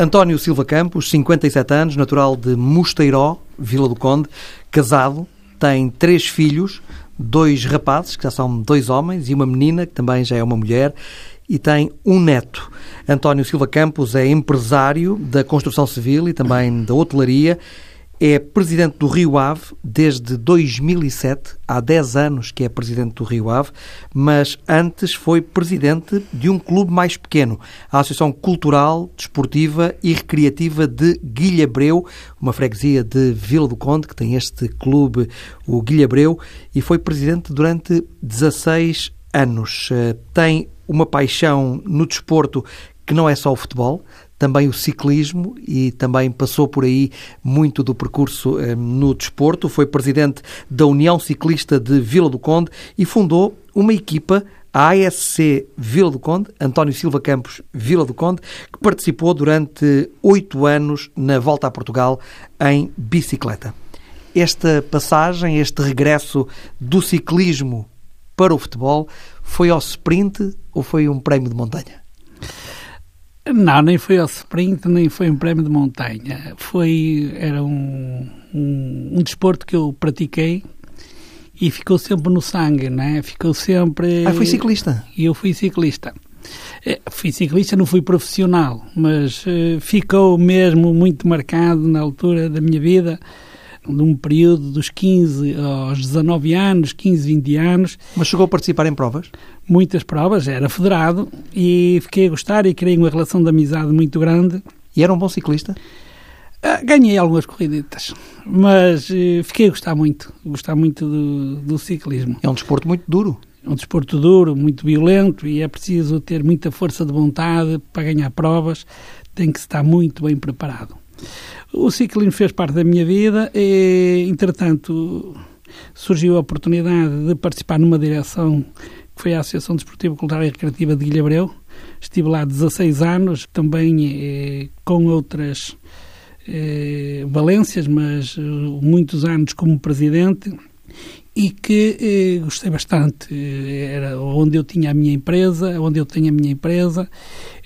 António Silva Campos, 57 anos, natural de Mosteiró, Vila do Conde, casado, tem três filhos, dois rapazes, que já são dois homens, e uma menina, que também já é uma mulher, e tem um neto. António Silva Campos é empresário da construção civil e também da hotelaria é presidente do Rio Ave desde 2007, há 10 anos que é presidente do Rio Ave, mas antes foi presidente de um clube mais pequeno, a Associação Cultural, Desportiva e Recreativa de Guilhabreu, uma freguesia de Vila do Conde, que tem este clube, o Guilhabreu, e foi presidente durante 16 anos. Eh, tem uma paixão no desporto que não é só o futebol, também o ciclismo e também passou por aí muito do percurso eh, no desporto. Foi presidente da União Ciclista de Vila do Conde e fundou uma equipa a ASC Vila do Conde, António Silva Campos Vila do Conde, que participou durante oito anos na Volta a Portugal em bicicleta. Esta passagem, este regresso do ciclismo para o futebol, foi ao sprint ou foi um prémio de montanha? Não, nem foi ao sprint, nem foi um prémio de montanha. Foi, era um, um, um desporto que eu pratiquei e ficou sempre no sangue, né? Ficou sempre... Ah, foi ciclista? E eu fui ciclista. É, fui ciclista, não fui profissional, mas uh, ficou mesmo muito marcado na altura da minha vida num período dos 15 aos 19 anos, 15, 20 anos. Mas chegou a participar em provas? Muitas provas, era federado e fiquei a gostar e criei uma relação de amizade muito grande. E era um bom ciclista? Ah, ganhei algumas corriditas, mas eh, fiquei a gostar muito, gostar muito do, do ciclismo. É um desporto muito duro. É um desporto duro, muito violento e é preciso ter muita força de vontade para ganhar provas, tem que estar muito bem preparado. O ciclismo fez parte da minha vida e, entretanto, surgiu a oportunidade de participar numa direção que foi a Associação Desportiva Cultural e Recreativa de Guilhabreu. Estive lá 16 anos, também eh, com outras eh, valências, mas eh, muitos anos como presidente e que eh, gostei bastante. Era onde eu tinha a minha empresa, onde eu tenho a minha empresa,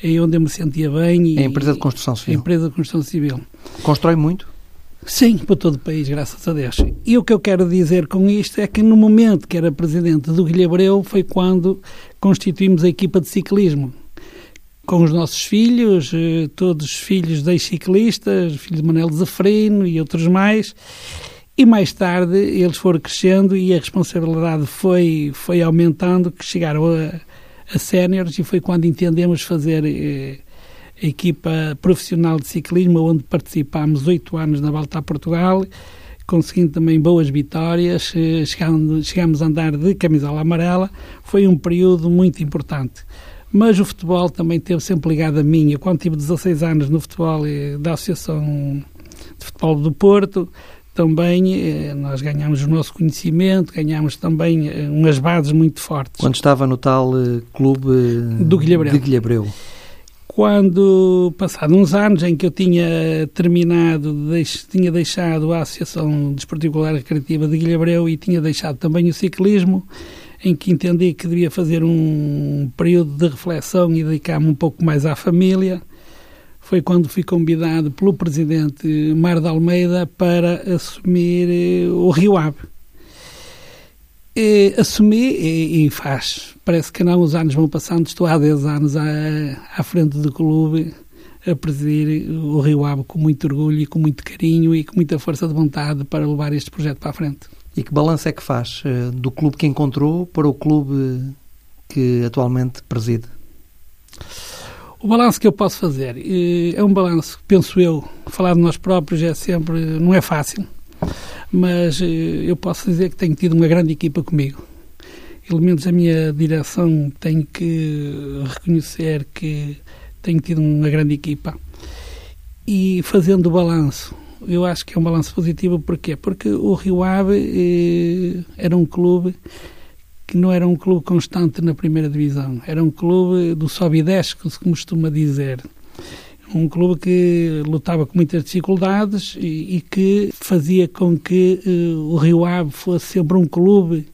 e onde eu me sentia bem. É a empresa de construção civil. A empresa de construção civil. Constrói muito? Sim, para todo o país, graças a Deus. E o que eu quero dizer com isto é que no momento que era presidente do Guilhabreu foi quando constituímos a equipa de ciclismo. Com os nossos filhos, eh, todos os filhos de ciclistas, filho de Manel Zafrino e outros mais. E mais tarde eles foram crescendo e a responsabilidade foi, foi aumentando, que chegaram a, a séniores e foi quando entendemos fazer eh, a equipa profissional de ciclismo, onde participámos oito anos na Volta a Portugal, conseguindo também boas vitórias, eh, chegamos, chegamos a andar de camisola amarela, foi um período muito importante. Mas o futebol também teve sempre ligado a mim. Eu, quando tive 16 anos no futebol eh, da Associação de Futebol do Porto, também eh, nós ganhámos o nosso conhecimento, ganhámos também eh, umas bases muito fortes. Quando estava no tal eh, clube do Guilhabreu. de Guilhabreu? Quando, passados uns anos em que eu tinha terminado, deix, tinha deixado a Associação Desportiva e Recreativa de Guilhabreu e tinha deixado também o ciclismo, em que entendi que devia fazer um período de reflexão e dedicar-me um pouco mais à família, foi quando fui convidado pelo presidente Mar de Almeida para assumir eh, o Rio Ave. E, assumi e, e, faz. Parece que não, os anos vão passando. Estou há 10 anos à, à frente do clube a presidir o Rio Ave com muito orgulho e com muito carinho e com muita força de vontade para levar este projeto para a frente. E que balanço é que faz eh, do clube que encontrou para o clube que atualmente preside? O balanço que eu posso fazer é um balanço, penso eu, falar de nós próprios é sempre, não é fácil, mas eh, eu posso dizer que tenho tido uma grande equipa comigo. Elementos da minha direção tenho que reconhecer que tenho tido uma grande equipa. E fazendo o balanço, eu acho que é um balanço positivo, porquê? Porque o Rio Ave eh, era um clube que não era um clube constante na primeira divisão, era um clube do sobe e desce, como se costuma dizer. Um clube que lutava com muitas dificuldades e, e que fazia com que uh, o Rio Ave fosse sempre um clube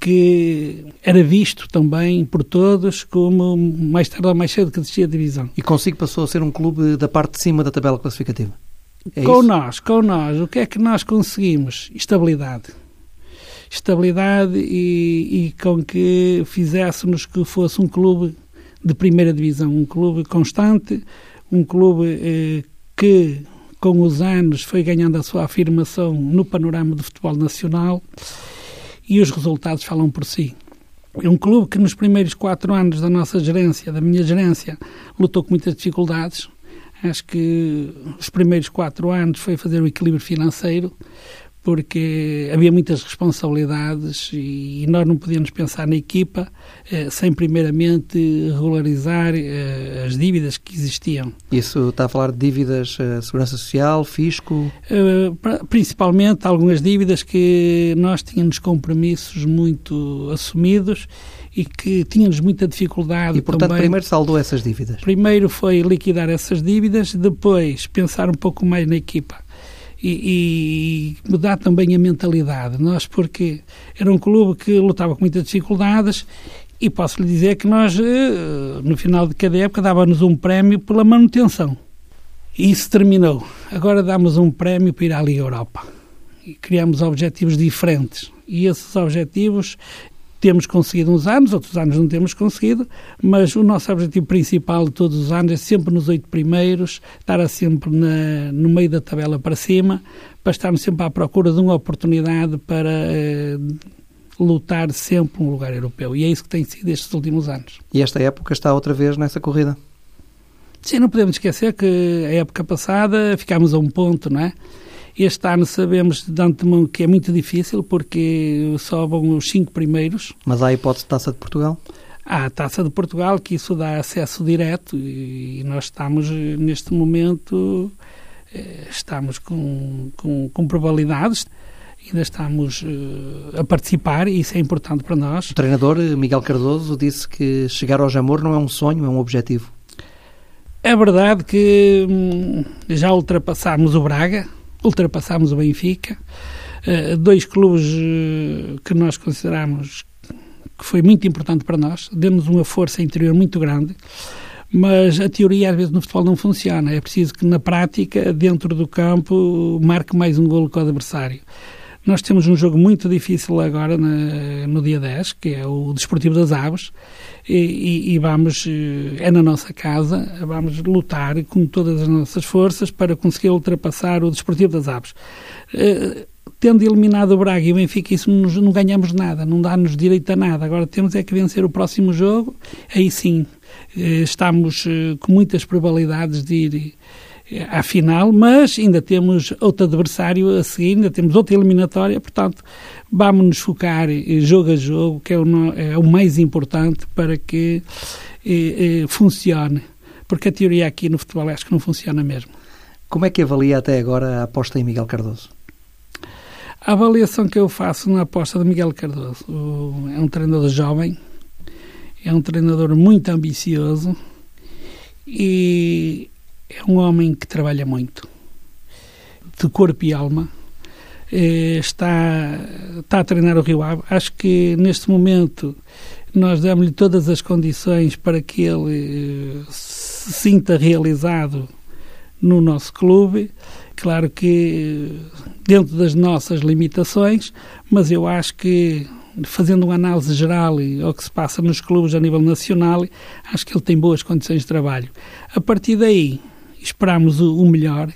que era visto também por todos como mais tarde ou mais cedo que descia a divisão. E consigo passou a ser um clube da parte de cima da tabela classificativa? É com isso? nós, com nós, o que é que nós conseguimos? Estabilidade. Estabilidade e, e com que fizéssemos que fosse um clube de primeira divisão, um clube constante, um clube eh, que com os anos foi ganhando a sua afirmação no panorama do futebol nacional e os resultados falam por si. É um clube que nos primeiros quatro anos da nossa gerência, da minha gerência, lutou com muitas dificuldades. Acho que os primeiros quatro anos foi fazer o equilíbrio financeiro, porque havia muitas responsabilidades e nós não podíamos pensar na equipa eh, sem primeiramente regularizar eh, as dívidas que existiam. Isso está a falar de dívidas uh, segurança social, fisco? principalmente algumas dívidas que nós tínhamos compromissos muito assumidos e que tínhamos muita dificuldade. E, portanto, também. primeiro saldou essas dívidas? Primeiro foi liquidar essas dívidas, depois pensar um pouco mais na equipa e, e, mudar também a mentalidade. Nós, porque era um clube que lutava com muitas dificuldades e posso lhe dizer que nós, eh, no final de cada época, dávamos um prémio pela manutenção. E isso terminou. Agora damos um prémio para ir à Liga Europa. E criamos objetivos diferentes. E esses objetivos temos conseguido uns anos, outros anos não temos conseguido, mas o nosso objetivo principal de todos os anos é sempre nos oito primeiros, estar sempre na, no meio da tabela para cima, para estarmos sempre à procura de uma oportunidade para eh, lutar sempre um lugar europeu. E é isso que tem sido estes últimos anos. E esta época está outra vez nessa corrida? Sim, não podemos esquecer que a época passada ficámos a um ponto, não é? Este ano sabemos de antemão que é muito difícil porque só vão os cinco primeiros. Mas há a hipótese de Taça de Portugal? Há a Taça de Portugal, que isso dá acesso direto e nós estamos neste momento eh, estamos com, com, com probabilidades ainda estamos uh, a participar e isso é importante para nós. O treinador eh, Miguel Cardoso disse que chegar ao Jamor não é um sonho, é um objetivo. É verdade que hum, já ultrapassámos o Braga, ultrapassámos o Benfica, uh, dois clubes uh, que nós consideramos que foi muito importante para nós, demos uma força interior muito grande, mas a teoria às vezes no futebol não funciona, é preciso que na prática, dentro do campo, marque mais um golo com o adversário. Nós temos um jogo muito difícil agora na, no dia 10, que é o Desportivo das Aves, e, e, e, vamos, eh, é na nossa casa, vamos lutar com todas as nossas forças para conseguir ultrapassar o Desportivo das Aves. Uh, tendo eliminado o Braga e o Benfica, isso não, não ganhamos nada, não dá-nos direito a nada. Agora temos é que vencer o próximo jogo, aí sim uh, estamos com muitas probabilidades de ir à final, mas ainda temos outro adversário a seguir, ainda temos outra eliminatória, portanto, vamos nos focar jogo a jogo, que é o, é o mais importante para que eh, eh, funcione. Porque a teoria aqui no futebol acho que não funciona mesmo. Como é que avalia até agora a aposta em Miguel Cardoso? A avaliação que eu faço na aposta de Miguel Cardoso é um treinador jovem, é um treinador muito ambicioso e é um homem que trabalha muito, de corpo e alma. Eh, está, está a treinar o Rio Ave. Acho que neste momento nós damos-lhe todas as condições para que ele eh, se sinta realizado no nosso clube. Claro que eh, dentro das nossas limitações, mas eu acho que fazendo uma análise geral ao que se passa nos clubes a nível nacional, acho que ele tem boas condições de trabalho. A partir daí, esperamos o, o melhor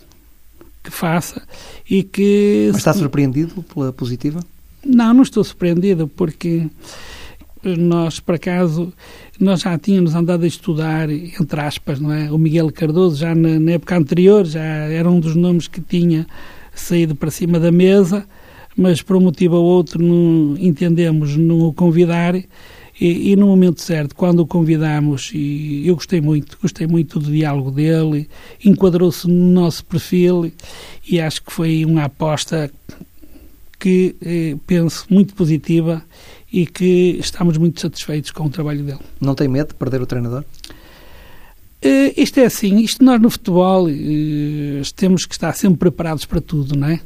que faça e que... Mas está surpreendido pela positiva? Não, não estou surpreendido porque nós, por acaso, nós já tínhamos andado a estudar, entre aspas, não é? O Miguel Cardoso, já na, na, época anterior, já era um dos nomes que tinha saído para cima da mesa, mas por um motivo ou outro não entendemos não o convidar e, e, no momento certo, quando o convidamos, e eu gostei muito, gostei muito do diálogo dele, enquadrou-se no nosso perfil e acho que foi uma aposta que eh, penso muito positiva e que estamos muito satisfeitos com o trabalho dele. Não tem medo de perder o treinador? Uh, isto é assim, isto nós no futebol uh, temos que estar sempre preparados para tudo, não é?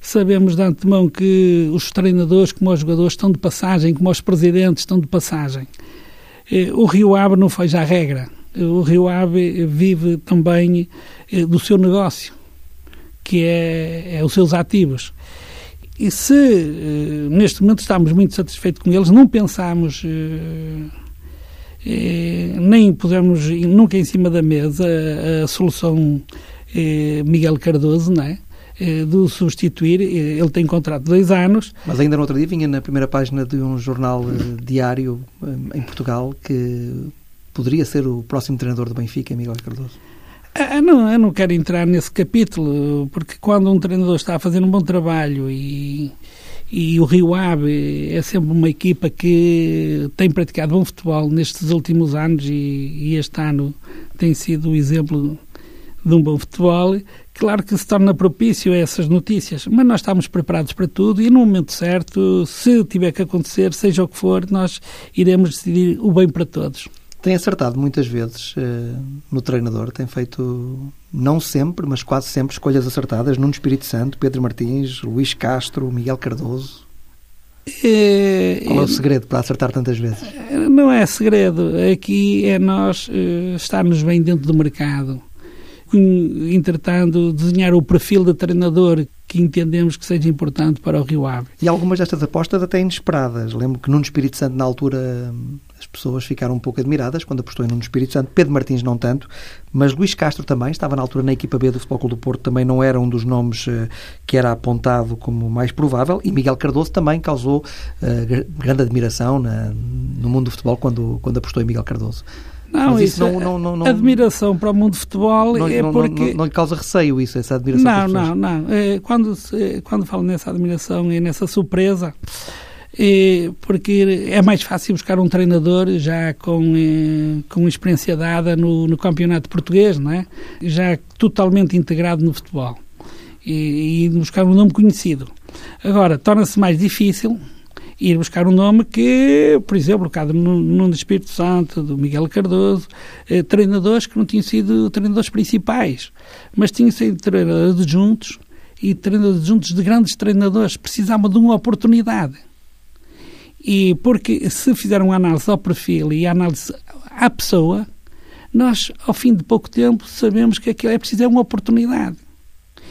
Sabemos de antemão que os treinadores, como os jogadores, estão de passagem, como os presidentes estão de passagem. Eh, o Rio Ave não já a regra. O Rio Ave vive também eh, do seu negócio, que é, é os seus ativos. E se eh, neste momento estamos muito satisfeitos com eles, não pensamos nem pusemos nunca em cima da mesa a solução Miguel Cardoso, não é? De substituir. Ele tem contrato de dois anos. Mas ainda no outro dia vinha na primeira página de um jornal diário em Portugal que poderia ser o próximo treinador do Benfica, Miguel Cardoso. Ah, não, eu não quero entrar nesse capítulo, porque quando um treinador está a fazer um bom trabalho e, e o Rio Ave é sempre uma equipa que tem praticado bom futebol nestes últimos anos e, e este ano tem sido o exemplo de um bom futebol, claro que se torna propício a essas notícias, mas nós estamos preparados para tudo e no momento certo, se tiver que acontecer, seja o que for, nós iremos decidir o bem para todos tem acertado muitas vezes uh, no treinador, tem feito, não sempre, mas quase sempre, escolhas acertadas. Nuno Espírito Santo, Pedro Martins, Luís Castro, Miguel Cardoso. É, Qual é o segredo para acertar tantas vezes? Não é segredo. Aqui é nós uh, estarmos bem dentro do mercado. Entretanto, desenhar o perfil de treinador que entendemos que seja importante para o Rio Ave. E algumas destas apostas até inesperadas. Lembro que Nuno Espírito Santo, na altura, as pessoas ficaram um pouco admiradas quando apostou em Nuno Espírito Santo. Pedro Martins não tanto, mas Luís Castro também estava na altura na equipa B do Futebol Clube do Porto, também não era um dos nomes uh, que era apontado como mais provável. E Miguel Cardoso também causou uh, grande admiração na, no mundo do futebol quando, quando apostou em Miguel Cardoso. Não, Mas isso, isso não, não, não, admiração para o mundo do futebol não, é porque... Não, lhe causa receio isso, essa admiração Não, não, não. É, quando, quando falo nessa admiração e nessa surpresa é, porque é mais fácil buscar um treinador já com, é, com experiência dada no, no campeonato português, não é? já totalmente integrado no futebol e, e buscar um nome conhecido. Agora, torna-se mais difícil ir buscar um nome que, por exemplo, o caso no Espírito Santo, do Miguel Cardoso, eh, treinadores que não tinham sido treinadores principais, mas tinham sido treinadores adjuntos e treinadores adjuntos de grandes treinadores, precisavam de uma oportunidade. E porque se fizer uma análise ao perfil e análise à pessoa, nós, ao fim de pouco tempo, sabemos que aquilo é preciso é uma oportunidade.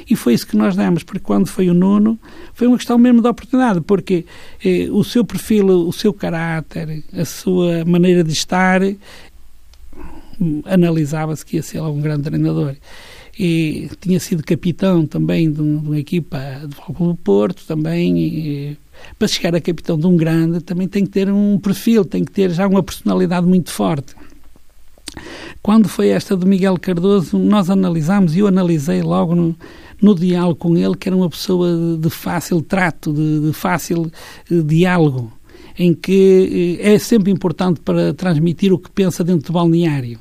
E foi isso que nós demos, porque quando foi o Nuno, foi uma questão mesmo de oportunidade, porque eh, o seu perfil, o seu caráter, a sua maneira de estar, analisava-se que ia ser um grande treinador. E tinha sido capitão também de, uma equipa do do Porto, também. E, para chegar a capitão de um grande também tem que ter um perfil, tem que ter já uma personalidade muito forte. Quando foi esta do Miguel Cardoso, nós analisámos, e eu analisei logo no, no diálogo com ele, que era uma pessoa de fácil trato, de, de fácil eh, diálogo, em que eh, é sempre importante para transmitir o que pensa dentro do balneário.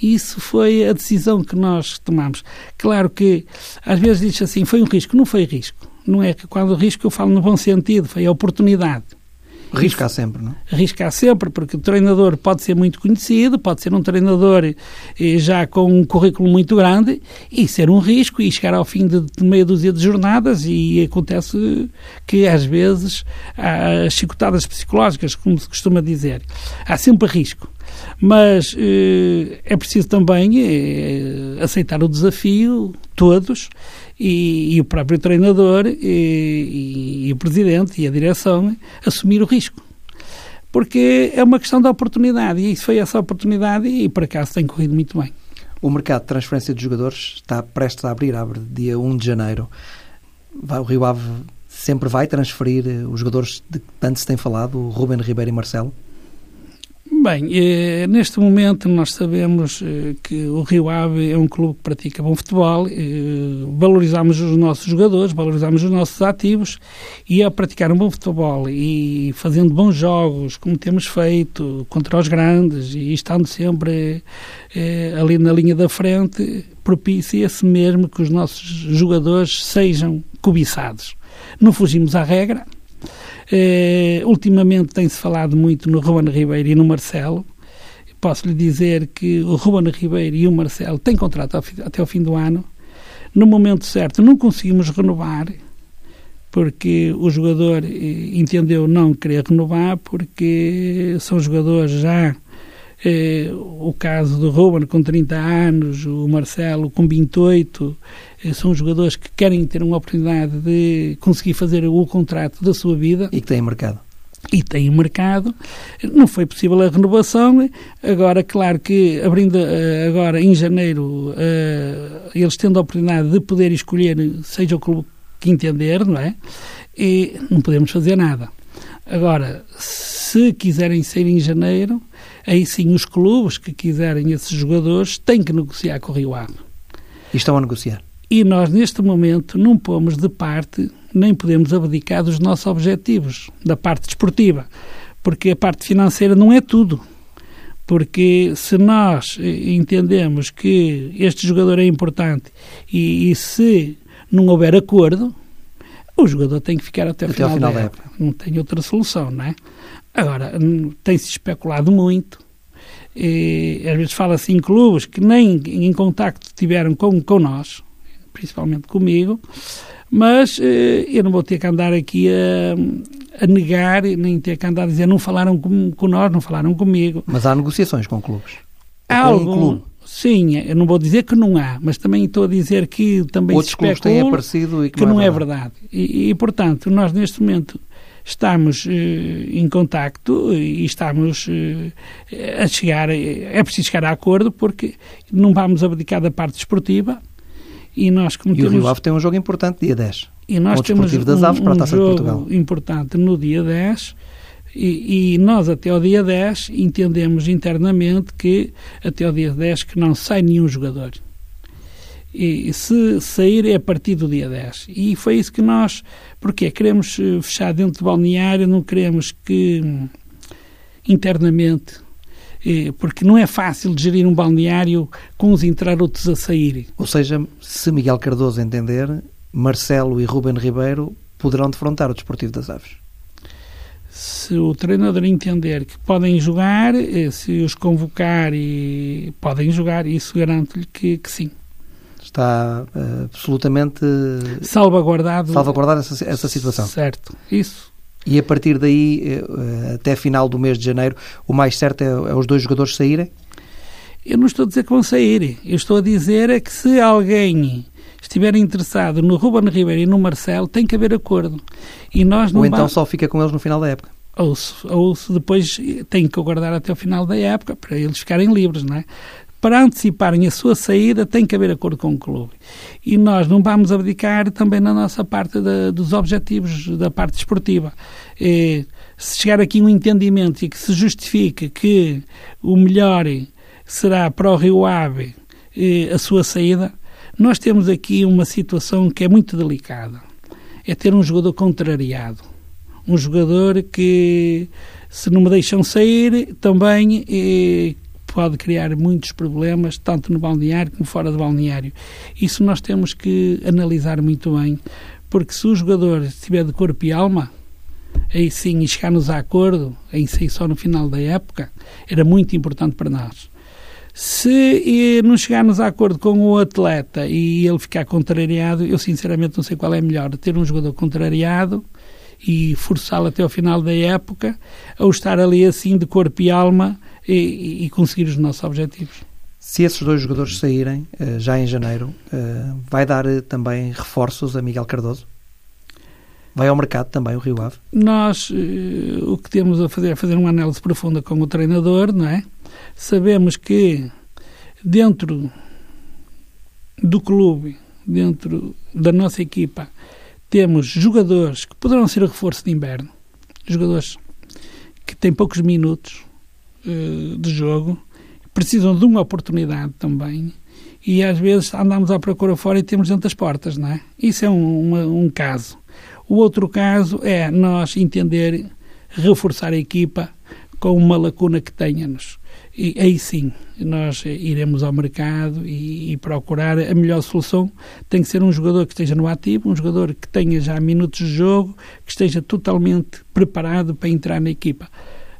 E isso foi a decisão que nós tomamos. Claro que às vezes diz assim, foi um risco. Não foi risco não é que quando risco eu falo no bom sentido, foi a oportunidade. Riscar sempre, não? Riscar sempre, porque o treinador pode ser muito conhecido, pode ser um treinador eh, já com um currículo muito grande e ser um risco e chegar ao fim de, de meia dúzia de jornadas e acontece que às vezes há chicotadas psicológicas, como se costuma dizer. Há sempre risco. Mas eh, é preciso também eh, aceitar o desafio, todos, e, e o próprio treinador e, e, e, o presidente e a direção assumir o risco. Porque é uma questão de oportunidade e isso foi essa oportunidade e por acaso tem corrido muito bem. O mercado de transferência de jogadores está prestes a abrir, abre dia 1 de janeiro. O Rio Ave sempre vai transferir os jogadores de que tanto se tem falado, o Ruben Ribeiro e Marcelo? Bem, eh, neste momento nós sabemos eh, que o Rio Ave é um clube que pratica bom futebol, eh, valorizamos os nossos jogadores, valorizamos os nossos ativos e a praticar um bom futebol e fazendo bons jogos, como temos feito contra os grandes e estando sempre ali na linha da frente, propicia-se mesmo que os nossos jogadores sejam cobiçados. Não fugimos à regra, eh, ultimamente tem-se falado muito no Ruben Ribeiro e no Marcelo. Posso lhe dizer que o Ruben Ribeiro e o Marcelo têm contrato até ao fim do ano. No momento certo, não conseguimos renovar porque o jogador entendeu não querer renovar, porque são jogadores já. Eh, o caso do Ruben com 30 anos, o Marcelo com 28, eh, são jogadores que querem ter uma oportunidade de conseguir fazer o contrato da sua vida. E que têm mercado e tem mercado. Não foi possível a renovação. Agora, claro que abrindo eh, agora em janeiro, uh, eles tendo a oportunidade de poder escolher, seja o clube que entender, não é? E não podemos fazer nada. Agora, se quiserem sair em janeiro, aí sim os clubes que quiserem esses jogadores têm que negociar com o Rio Ave. E estão a negociar? E nós, neste momento, não pomos de parte, nem podemos abdicar dos nossos objetivos, da parte desportiva, porque a parte financeira não é tudo. Porque se nós entendemos que este jogador é importante e, e se não houver acordo, o jogador tem que ficar até o até final, final da, da época. Não tem outra solução, não é? Agora, tem-se especulado muito. E, às vezes fala-se em clubes que nem em contacto tiveram com, com nós, principalmente comigo, mas eh, eu não vou ter que andar aqui a, a, negar, nem ter que andar a dizer não falaram com, com nós, não falaram comigo. Mas há negociações com clubes? Há algum, um clube? Sim, eu não vou dizer que não há, mas também estou a dizer que também Outros se clubes têm aparecido e que, que não, é, é verdade. E, e, portanto, nós neste momento estamos eh, em contacto e estamos eh, a chegar, é preciso chegar a acordo porque não vamos abdicar da parte desportiva, e nós como E o Rio Ave tem um jogo importante dia 10. E nós temos um, das Aves para a um Taça jogo de Portugal. importante no dia 10 e, e, nós até ao dia 10 entendemos internamente que até ao dia 10 que não sai nenhum jogador. E se sair é a partir do dia 10. E foi isso que nós, porque queremos eh, fechar dentro do balneário, não queremos que hum, internamente porque não é fácil gerir um balneário com uns entrar, outros a sair. Ou seja, se Miguel Cardoso entender, Marcelo e Ruben Ribeiro poderão defrontar o Desportivo das Aves. Se o treinador entender que podem jogar, eh, se os convocar e podem jogar, isso garanto-lhe que, que sim está uh, absolutamente salvaguardado, salvaguardado essa, essa situação. Certo, isso. E a partir daí, eh, até final do mês de janeiro, o mais certo é, é os dois jogadores saírem? Eu não estou a dizer que vão sair. Eu estou a dizer é que se alguém estiver interessado no Ruben Ribeiro e no Marcelo, tem que haver acordo. E nós não ou então vamos... só fica com eles no final da época. Ou se, ou se depois tem que aguardar até o final da época para eles ficarem livres, não é? Para anteciparem a sua saída tem que haver acordo com o clube. E nós não vamos abdicar também na nossa parte da, dos objetivos da parte esportiva. E, se chegar aqui um entendimento e que se justifique que o melhor será para o Rio Ave a sua saída, nós temos aqui uma situação que é muito delicada. É ter um jogador contrariado. Um jogador que, se não me deixam sair, também pode criar muitos problemas, tanto no balneário como fora do balneário. Isso nós temos que analisar muito bem, porque se o jogador estiver de corpo e alma, aí sim, e chegarmos a acordo, aí sim, só no final da época, era muito importante para nós. Se não chegarmos a acordo com o atleta e ele ficar contrariado, eu sinceramente não sei qual é melhor, ter um jogador contrariado e forçá-lo até ao final da época, ou estar ali assim de corpo e alma e, e conseguir os nossos objetivos. Se esses dois jogadores saírem uh, já em janeiro, uh, vai dar uh, também reforços a Miguel Cardoso? Vai ao mercado também o Rio Ave? Nós o que temos a fazer é fazer uma análise profunda com o treinador, não é? Sabemos que dentro do clube, dentro da nossa equipa, temos jogadores que poderão ser reforço de inverno, jogadores que têm poucos minutos, uh, de jogo, precisam de uma oportunidade também e às vezes andamos à procura fora e temos das portas, não é? Isso é um, uma, um caso. O outro caso é nós entender, reforçar a equipa com uma lacuna que tenha-nos. E aí sim, nós iremos ao mercado e, e, procurar a melhor solução. Tem que ser um jogador que esteja no ativo, um jogador que tenha já minutos de jogo, que esteja totalmente preparado para entrar na equipa.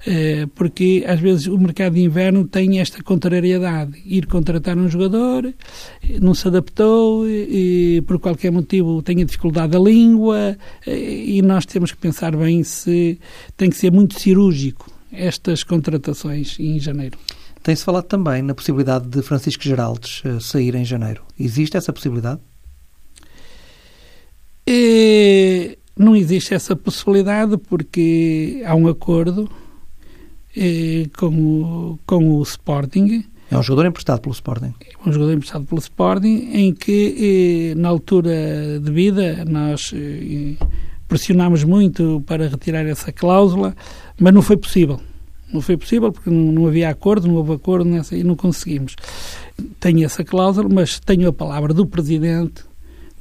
Eh, porque às vezes o mercado de inverno tem esta contrariedade. Ir contratar um jogador, eh, não se adaptou, e, por qualquer motivo tem a dificuldade da língua, e nós temos que pensar bem se tem que ser muito cirúrgico estas contratações em janeiro. Tem-se falado também na possibilidade de Francisco Geraldes sair em janeiro. Existe essa possibilidade? Não existe essa possibilidade porque há um acordo eh, com, o, com o Sporting. É um jogador emprestado pelo Sporting. É um jogador emprestado pelo Sporting, em que, eh, na altura de vida, nós eh, pressionámos muito para retirar essa cláusula, mas não foi possível. Não foi possível porque não, não havia acordo, não houve acordo nessa, e não conseguimos. Tenho essa cláusula, mas tenho a palavra do Presidente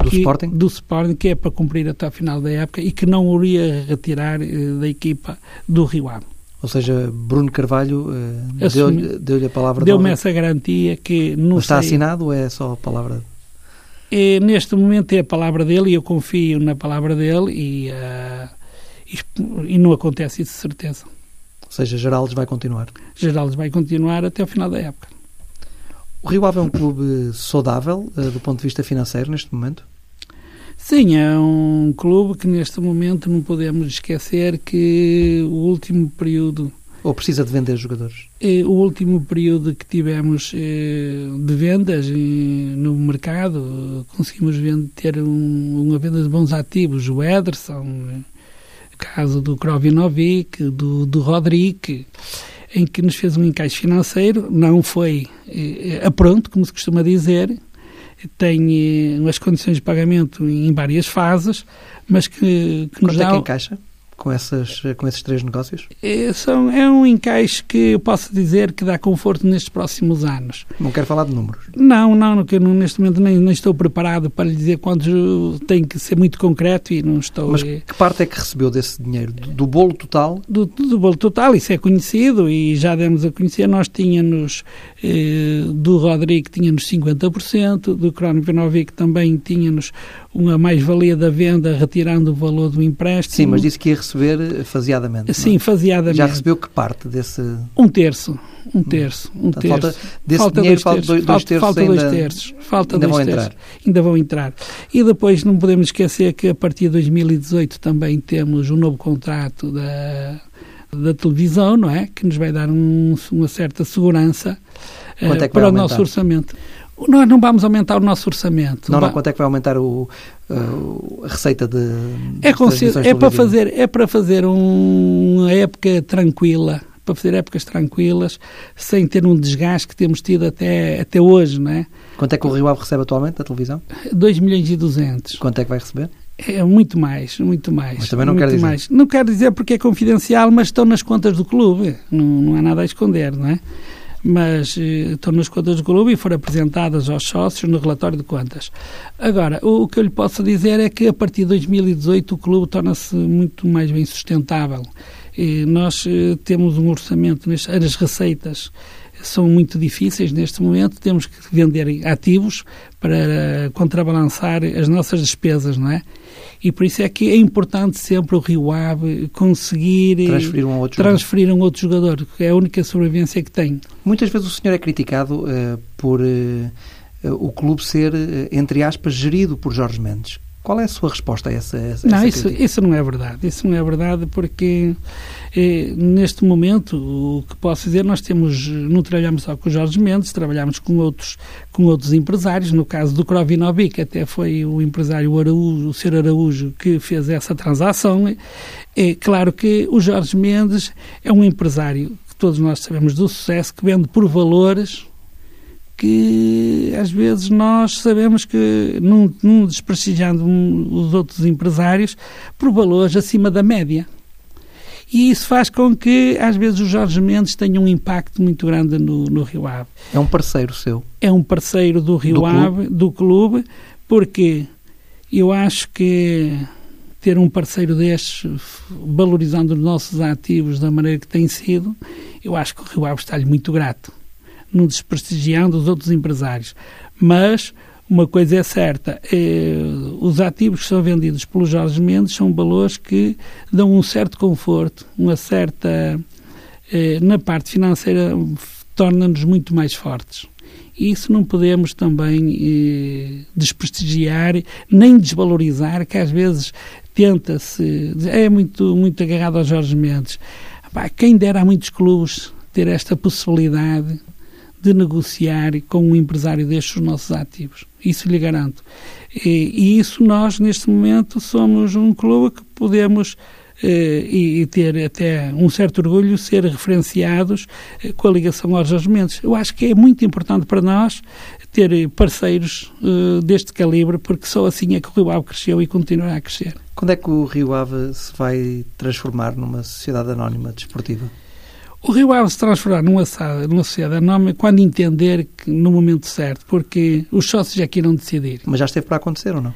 do que, Sporting? Do Sporting, que é para cumprir até ao final da época e que não o iria retirar eh, da equipa do Rio Ave. Ou seja, Bruno Carvalho eh, deu-lhe deu a palavra Deu-me essa garantia que não está sei, assinado ou é só a palavra? É, neste momento é a palavra dele e eu confio na palavra dele e, uh, e, e, não acontece isso de certeza. Ou seja, Geraldes vai continuar? Geraldes vai continuar até o final da época. O Rio Ave é um clube saudável uh, do ponto de vista financeiro neste momento? Sim, é um clube que neste momento não podemos esquecer que o último período. Ou precisa de vender jogadores? É, o último período que tivemos é, de vendas no mercado, conseguimos ter um, uma venda de bons ativos. O Ederson, o caso do Krovinovic, do, do Rodrigue em que nos fez um encaixe financeiro, não foi eh, a pronto, como se costuma dizer, tem eh, as condições de pagamento em várias fases, mas que, que nos dá... é que encaixa? Com, essas, com esses três negócios? É, são, é um encaixe que eu posso dizer que dá conforto nestes próximos anos. Não quero falar de números? Não, não, que eu neste momento nem, nem estou preparado para lhe dizer quantos tem que ser muito concreto e não estou. Mas que parte é que recebeu desse dinheiro? Do, do bolo total? Do, do, bolo total, isso é conhecido e já demos a conhecer. Nós tínhamos eh, do Rodrigo tínhamos 50%, do Kronovic também tínhamos uma mais-valia da venda retirando o valor do empréstimo. Sim, mas disse que ia receber faseadamente. Sim, é? faseadamente. Já recebeu que parte desse. Um terço. Um terço. Um Portanto, terço. Falta, desse falta dinheiro, dois terços. Falta, dois terços falta ainda, dois terços. Falta ainda dois vão terços. entrar. Ainda vão entrar. E depois não podemos esquecer que a partir de 2018 também temos um novo contrato da, da televisão, não é? Que nos vai dar um, uma certa segurança uh, é para o nosso orçamento. Nós não vamos aumentar o nosso orçamento. Não, não, quanto é que vai aumentar o, uh, a receita de. É, é para fazer, é para fazer um, uma época tranquila, para fazer épocas tranquilas, sem ter um desgaste que temos tido até, até hoje, não é? Quanto é que o Rio Ave recebe atualmente da televisão? 2 milhões e 200. Quanto é que vai receber? É muito mais, muito mais. Mas também não muito quer dizer. Mais. Não quero dizer porque é confidencial, mas estão nas contas do clube. Não, não há nada a esconder, não é? Mas eh, estão nas contas do clube e foram apresentadas aos sócios no relatório de contas. Agora, o, o, que eu lhe posso dizer é que a partir de 2018 o clube torna-se muito mais bem sustentável. E nós eh, temos um orçamento, as receitas são muito difíceis neste momento, temos que vender ativos para contrabalançar as nossas despesas, não é? E por isso é que é importante sempre o Rio Ave conseguir transferir um outro transferir jogador. Um outro jogador, que é a única sobrevivência que tem. Muitas vezes o senhor é criticado uh, por uh, o clube ser, entre aspas, gerido por Jorge Mendes. Qual é a sua resposta a essa, a essa Não, isso, isso não é verdade. Isso não é verdade porque eh, neste momento o que posso dizer nós temos não trabalhamos só com o Jorge Mendes, trabalhamos com outros com outros empresários. No caso do Krovinovic até foi o empresário Araújo, o Sr. Araújo que fez essa transação. É claro que o Jorge Mendes é um empresário que todos nós sabemos do sucesso que vende por valores que às vezes nós sabemos que, não, não desprestigiando os outros empresários, por valores acima da média. E isso faz com que, às vezes, os Jorge Mendes tenham um impacto muito grande no, no Rio Ave. É um parceiro seu? É um parceiro do Rio do Ave, clube? do clube, porque eu acho que ter um parceiro destes, valorizando os nossos ativos da maneira que tem sido, eu acho que o Rio Ave está-lhe muito grato não desprestigiando os outros empresários. Mas uma coisa é certa, é, os ativos que são vendidos pelos Jorge Mendes são valores que dão um certo conforto, uma certa eh, na parte financeira torna-nos muito mais fortes. Isso não podemos também eh, desprestigiar, nem desvalorizar, que às vezes tenta-se, é muito, muito agarrado aos Jorge Mendes. quem dera a muitos clubes ter esta possibilidade de negociar com um empresário destes os nossos ativos. Isso lhe garanto. E, e isso nós, neste momento, somos um clube que podemos eh, e, ter até um certo orgulho ser referenciados eh, com a ligação aos regimentos. Eu acho que é muito importante para nós ter parceiros eh, deste calibre, porque só assim é que o Rio Ave cresceu e continuará a crescer. Quando é que o Rio Ave se vai transformar numa sociedade anónima desportiva? O Rio Ave se transformar numa, numa sociedade anónima quando entender que no momento certo, porque os sócios já queiram decidir. Mas já esteve para acontecer ou não?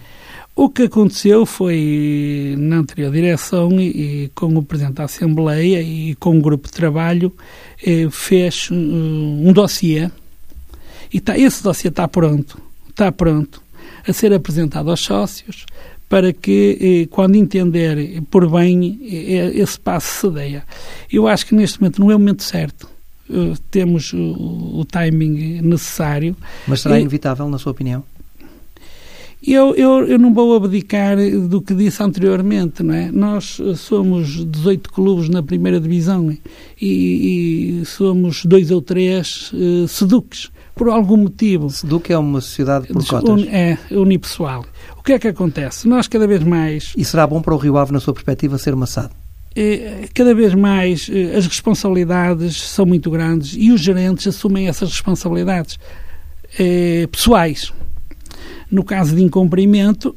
O que aconteceu foi, na anterior direção, e, e com o Presidente da Assembleia e com o grupo de trabalho, eh, fez uh, um dossiê, e tá, esse dossiê está pronto, está pronto, a ser apresentado aos sócios, para que, eh, quando entender por bem, eh, esse passo se deia. Eu acho que neste momento não é o momento certo. Temos o, timing necessário. Mas será inevitável, na sua opinião? Eu, eu, eu não vou abdicar do que disse anteriormente, não é? Nós somos 18 clubes na primeira divisão e, e somos dois ou três uh, seduques, por algum motivo. Seduc é uma sociedade por cotas? É, unipessoal. O que é que acontece? Nós cada vez mais... E será bom para o Rio Ave, na sua perspectiva, ser SAD? É, cada vez mais eh, as responsabilidades são muito grandes e os gerentes assumem essas responsabilidades é, pessoais no caso de incumprimento,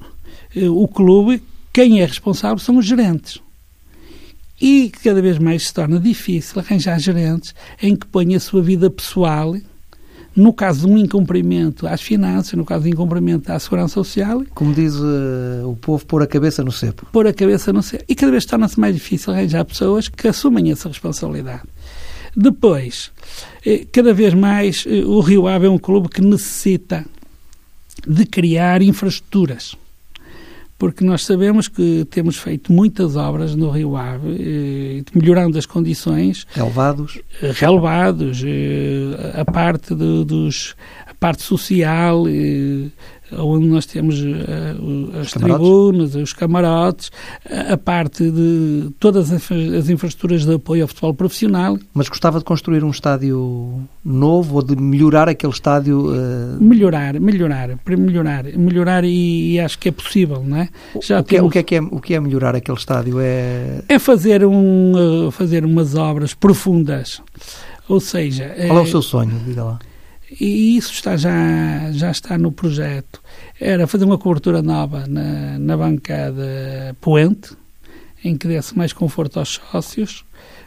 eh, o clube, quem é responsável são os gerentes. E cada vez mais se torna difícil arranjar gerentes em que ponham a sua vida pessoal, no caso de um incumprimento às finanças, no caso de um incumprimento à segurança social. Como diz uh, o povo, pôr a cabeça no cepo. Pôr a cabeça no cepo. E cada vez torna-se mais difícil arranjar pessoas que assumem essa responsabilidade. Depois, eh, cada vez mais o Rio Ave é um clube que necessita de criar infraestruturas. Porque nós sabemos que temos feito muitas obras no Rio Ave, eh, melhorando as condições. Relevados? Relevados, eh, a parte de, dos, a parte social, eh, onde nós temos uh, as tribunas, os camarotes, a, parte de todas as infraestruturas de apoio ao futebol profissional. Mas gostava de construir um estádio novo ou de melhorar aquele estádio? Uh... Melhorar, melhorar, para melhorar, melhorar e, e, acho que é possível, não é? Já o, que temos... é, o, que é, que é, o que é melhorar aquele estádio? É, é fazer, um, fazer umas obras profundas, ou seja... Qual é, é o seu sonho? Diga lá e isso está já, já está no projeto. Era fazer uma cobertura nova na, na bancada poente, em que desse mais conforto aos sócios,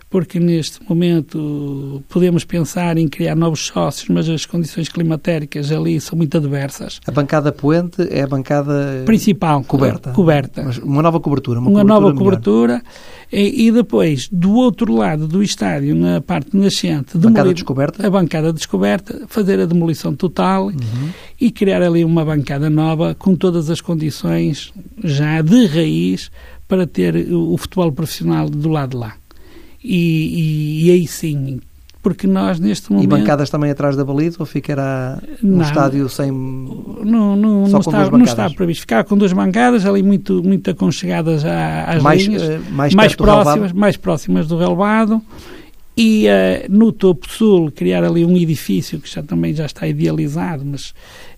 porque neste momento podemos pensar em criar novos sócios, mas as condições climatéricas ali são muito adversas. A bancada poente é a bancada principal coberta. Coberta. Mas uma nova cobertura, uma, uma cobertura nova cobertura e, e, depois do outro lado do estádio, na parte nascente, bancada descoberta, a bancada descoberta, fazer a demolição total uhum. e criar ali uma bancada nova com todas as condições já de raiz para ter o futebol profissional do lado de lá e, e, e aí sim porque nós neste momento... E bancadas também atrás da baliza ou ficará no estádio sem... Não, não, não, está, não está previsto. Ficar com duas bancadas ali muito, muito aconchegadas às mais, linhas, uh, mais, mais próximas, mais próximas do relevado e uh, no topo sul criar ali um edifício que já também já está idealizado, mas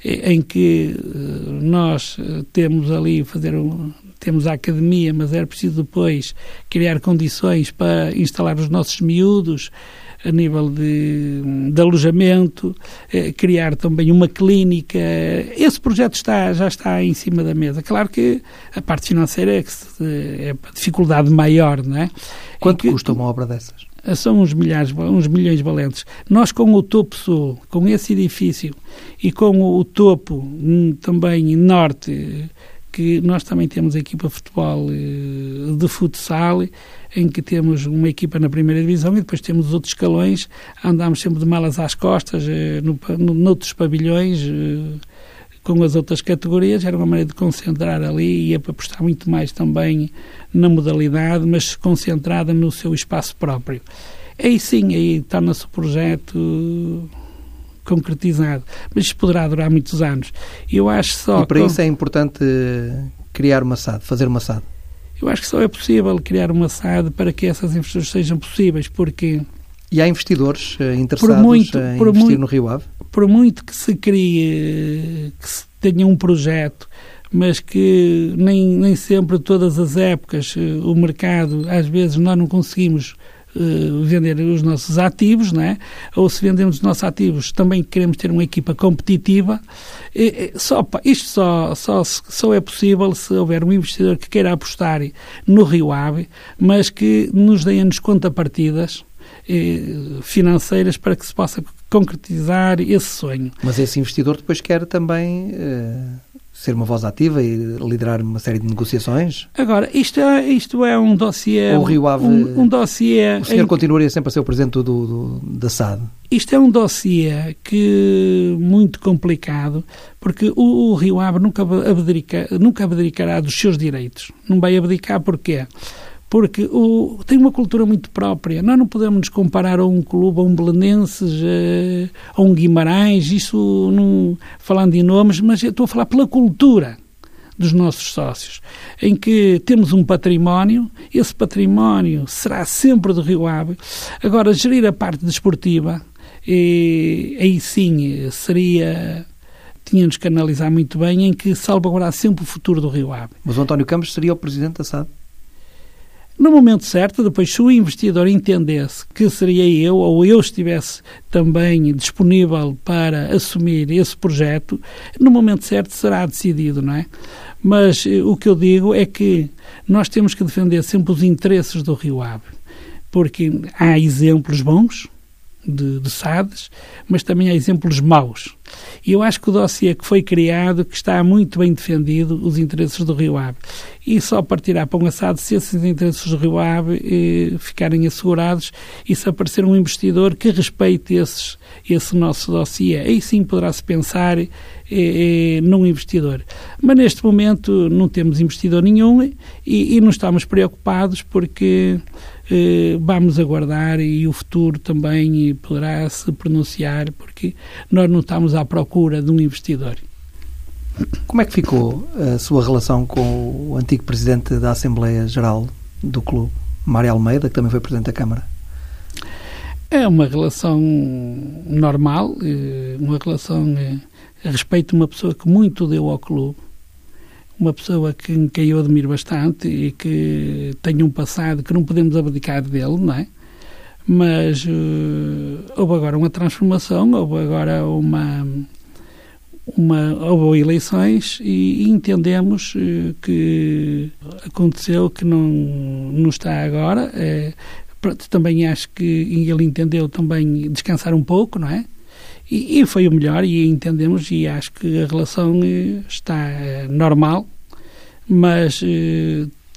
eh, em que uh, nós temos ali fazer um, temos a academia, mas era preciso depois criar condições para instalar os nossos miúdos a nível de, de alojamento, eh, criar também uma clínica. Esse projeto está, já está em cima da mesa. Claro que a parte financeira é, que se, é a dificuldade maior, não é? Quanto que, custa uma obra dessas? São uns, milhares, uns milhões valentes. Nós, com o topo sul, com esse edifício e com o topo hum, também norte, nós também temos a equipa de futebol eh, de futsal, em que temos uma equipa na primeira divisão e depois temos os outros escalões, andamos sempre de malas às costas, eh, no, no, noutros pavilhões, eh, com as outras categorias, era uma maneira de concentrar ali e apostar muito mais também na modalidade, mas concentrada no seu espaço próprio. aí sim, aí torna-se o projeto concretizado. Mas poderá durar muitos anos. Eu acho só. E para isso é importante criar uma SAD, fazer uma SAD. Eu acho que só é possível criar uma SAD para que essas investigações sejam possíveis, porque e há investidores uh, interessados muito, em investir muito, no Rio Ave? Por muito que se crie, que se tenha um projeto, mas que nem, nem sempre, todas as épocas, uh, o mercado, às vezes nós não conseguimos uh, vender os nossos ativos, né? ou se vendemos os nossos ativos, também queremos ter uma equipa competitiva. E, só, isto só, só, só é possível se houver um investidor que queira apostar no Rio Ave, mas que nos dê nos contrapartidas eh, financeiras para que se possa concretizar esse sonho. Mas esse investidor depois quer também eh, ser uma voz ativa e liderar uma série de negociações? Agora, isto é, isto é um dossiê... O Rio Ave... Um, um dossiê... O senhor em... continuaria sempre a ser o presidente do, do, da SAD? Isto é um dossiê que muito complicado, porque o, o Rio Ave nunca, abdica, nunca abdicará dos seus direitos. Não vai abdicar porquê? porque o, tem uma cultura muito própria. Nós não podemos nos comparar a um clube, a um Belenenses, a, a um Guimarães, isso não, falando em nomes, mas eu estou a falar pela cultura dos nossos sócios, em que temos um património, esse património será sempre do Rio Ave. Agora, gerir a parte desportiva, e, aí sim seria tínhamos que analisar muito bem em que salvaguardar sempre o futuro do Rio Ave. Mas o António Campos seria o presidente da SAD? No momento certo, depois, se o investidor entendesse que seria eu ou eu estivesse também disponível para assumir esse projeto, no momento certo será decidido, não é? Mas eh, o que eu digo é que nós temos que defender sempre os interesses do Rio Ave, porque há exemplos bons de, de SADs, mas também há exemplos maus. E eu acho que o dossiê que foi criado, que está muito bem defendido, os interesses do Rio Ave. E só partirá para um assado se esses interesses do Rio Ave eh, ficarem assegurados e se aparecer um investidor que respeite esses, esse nosso dossiê. Aí sim poderá-se pensar eh, eh, num investidor. Mas neste momento não temos investidor nenhum e, e não estamos preocupados porque eh, vamos aguardar e o futuro também poderá se pronunciar, porque nós não estamos à procura de um investidor. Como é que ficou a sua relação com o antigo presidente da Assembleia Geral do clube, Mário Almeida, que também foi presidente da Câmara? É uma relação normal, eh, uma relação eh, a respeito de uma pessoa que muito deu ao clube uma pessoa que, que eu admiro bastante e que tem um passado que não podemos abdicar dele, não é? Mas uh, houve agora uma transformação, houve agora uma, uma houve eleições e, e entendemos uh, que aconteceu que não, não está agora. É, também acho que ele entendeu também descansar um pouco, não é? E, e, foi o melhor e entendemos e acho que a relação eh, está normal, mas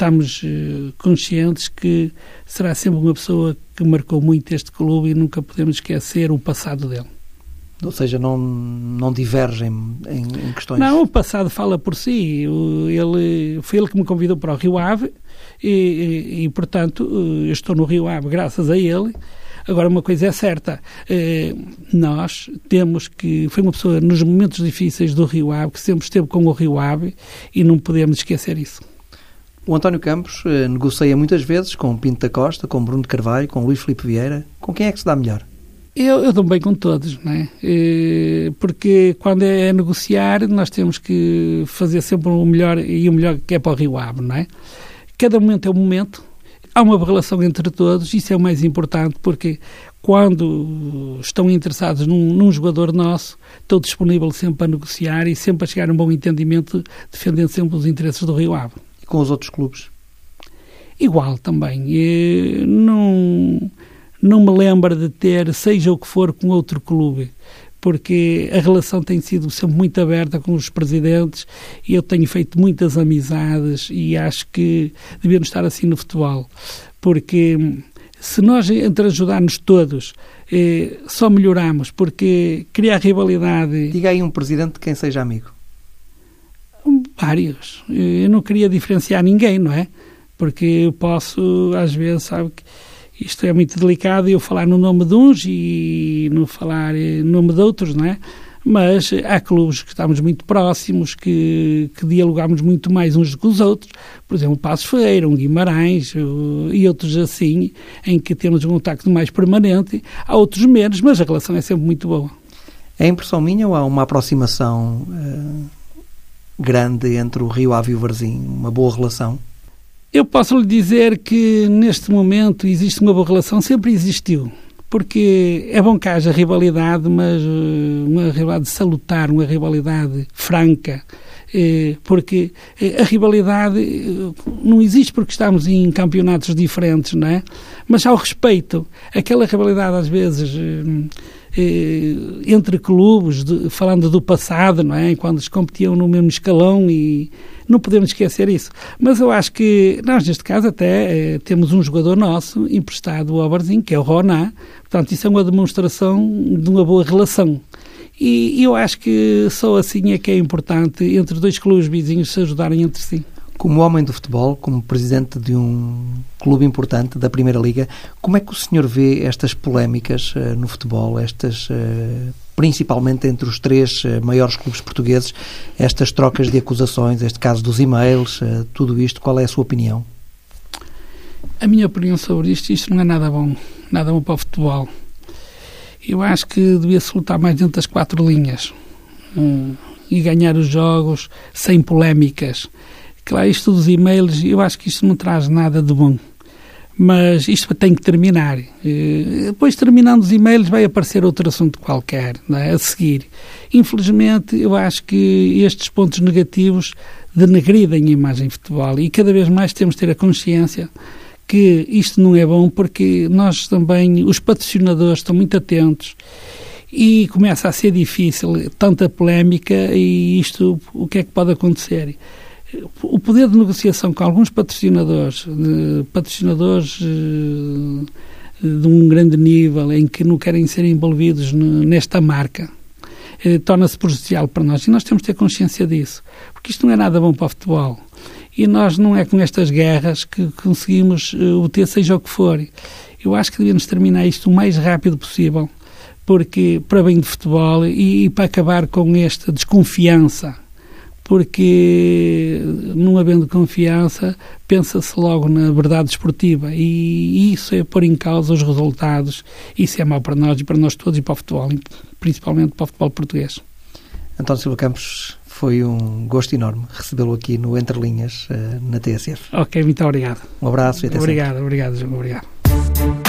estamos eh, conscientes que será sempre uma pessoa que marcou muito este clube e nunca podemos esquecer o passado dele. Ou seja, não, não divergem em, em questões. Não, o passado fala por si. Ele, foi ele que me convidou para o Rio Ave e, e, e portanto, eu estou no Rio Ave graças a ele Agora, uma coisa é certa, eh, nós temos que. Foi uma pessoa nos momentos difíceis do Rio Ave, que sempre esteve com o Rio Ave e não podemos esquecer isso. O António Campos eh, negocia muitas vezes com Pinto da Costa, com Bruno Carvalho, com Luís Filipe Vieira. Com quem é que se dá melhor? Eu, eu dou bem com todos, não é? Eh, porque quando é negociar, nós temos que fazer sempre o melhor e o melhor que é para o Rio Ave, não é? Cada momento é um momento, há uma relação entre todos, isso é o mais importante, porque quando estão interessados num, num, jogador nosso, estou disponível sempre para negociar e sempre a chegar a um bom entendimento, defendendo sempre os interesses do Rio Ave. E com os outros clubes? Igual também. Não, não me lembro de ter, seja o que for, com outro clube porque a relação tem sido sempre muito aberta com os presidentes e eu tenho feito muitas amizades e acho que devemos estar assim no futebol, porque se nós entre ajudarmos todos eh, só melhoramos, porque criar rivalidade... Diga aí um presidente de quem seja amigo. Vários. Eu não queria diferenciar ninguém, não é? Porque eu posso, às vezes, sabe que isto é muito delicado eu falar no nome de uns e não falar no nome de outros, não é? Mas há clubes que estamos muito próximos, que, que dialogamos muito mais uns com os outros, por exemplo, Passos Ferreira, um Guimarães e outros assim, em que temos um contacto mais permanente, há outros menos, mas a relação é sempre muito boa. É impressão minha ou há uma aproximação uh, grande entre o Rio Ave e o Varzim? Uma boa relação? Eu posso lhe dizer que neste momento existe uma boa relação, sempre existiu. Porque é bom que haja rivalidade, mas eh, uma rivalidade salutar, uma rivalidade franca, eh, porque eh, a rivalidade não existe porque estamos em campeonatos diferentes, não é? Mas ao respeito, aquela rivalidade às vezes entre clubes, falando do passado, não é? Quando eles competiam no mesmo escalão e não podemos esquecer isso. Mas eu acho que nós, neste caso, até eh, temos um jogador nosso emprestado ao Barzinho, que é o Roná. Portanto, isso é uma demonstração de uma boa relação. E, e eu acho que só assim é que é importante entre dois clubes vizinhos se ajudarem entre si. Como homem do futebol, como presidente de um clube importante da Primeira Liga, como é que o senhor vê estas polémicas uh, no futebol, estas uh, principalmente entre os três uh, maiores clubes portugueses, estas trocas de acusações, este caso dos e-mails, tudo isto, qual é a sua opinião? A minha opinião sobre isto, isto não é nada bom, nada bom para o futebol. Eu acho que devia-se lutar mais dentro das quatro linhas um, e ganhar os jogos sem polémicas Claro, isto dos e-mails, eu acho que isto não traz nada de bom. Mas isto tem que terminar. Eh, depois, terminando os e-mails, vai aparecer outro assunto qualquer é? a seguir. Infelizmente, eu acho que estes pontos negativos denegridem a imagem de futebol e cada vez mais temos de ter a consciência que isto não é bom porque nós também, os patrocinadores estão muito atentos e começa a ser difícil tanta polémica e isto, o que é que pode acontecer? O poder de negociação com alguns patrocinadores, de, patrocinadores eh, de um grande nível em que não querem ser envolvidos nesta marca, eh, torna-se prejudicial para nós. E nós temos de ter consciência disso, porque isto não é nada bom para o futebol. E nós não é com estas guerras que conseguimos eh, obter seja o que for. Eu acho que devíamos terminar isto o mais rápido possível, porque para bem do futebol e, e para acabar com esta desconfiança porque não havendo confiança, pensa-se logo na verdade esportiva e isso é pôr em causa os resultados. Isso é mau para nós e para nós todos e para o futebol, principalmente para o futebol português. António Silva Campos, foi um gosto enorme recebê-lo aqui no Entre Linhas, eh, na TSF. Ok, muito obrigado. Um abraço e até Obrigado, sempre. obrigado, obrigado.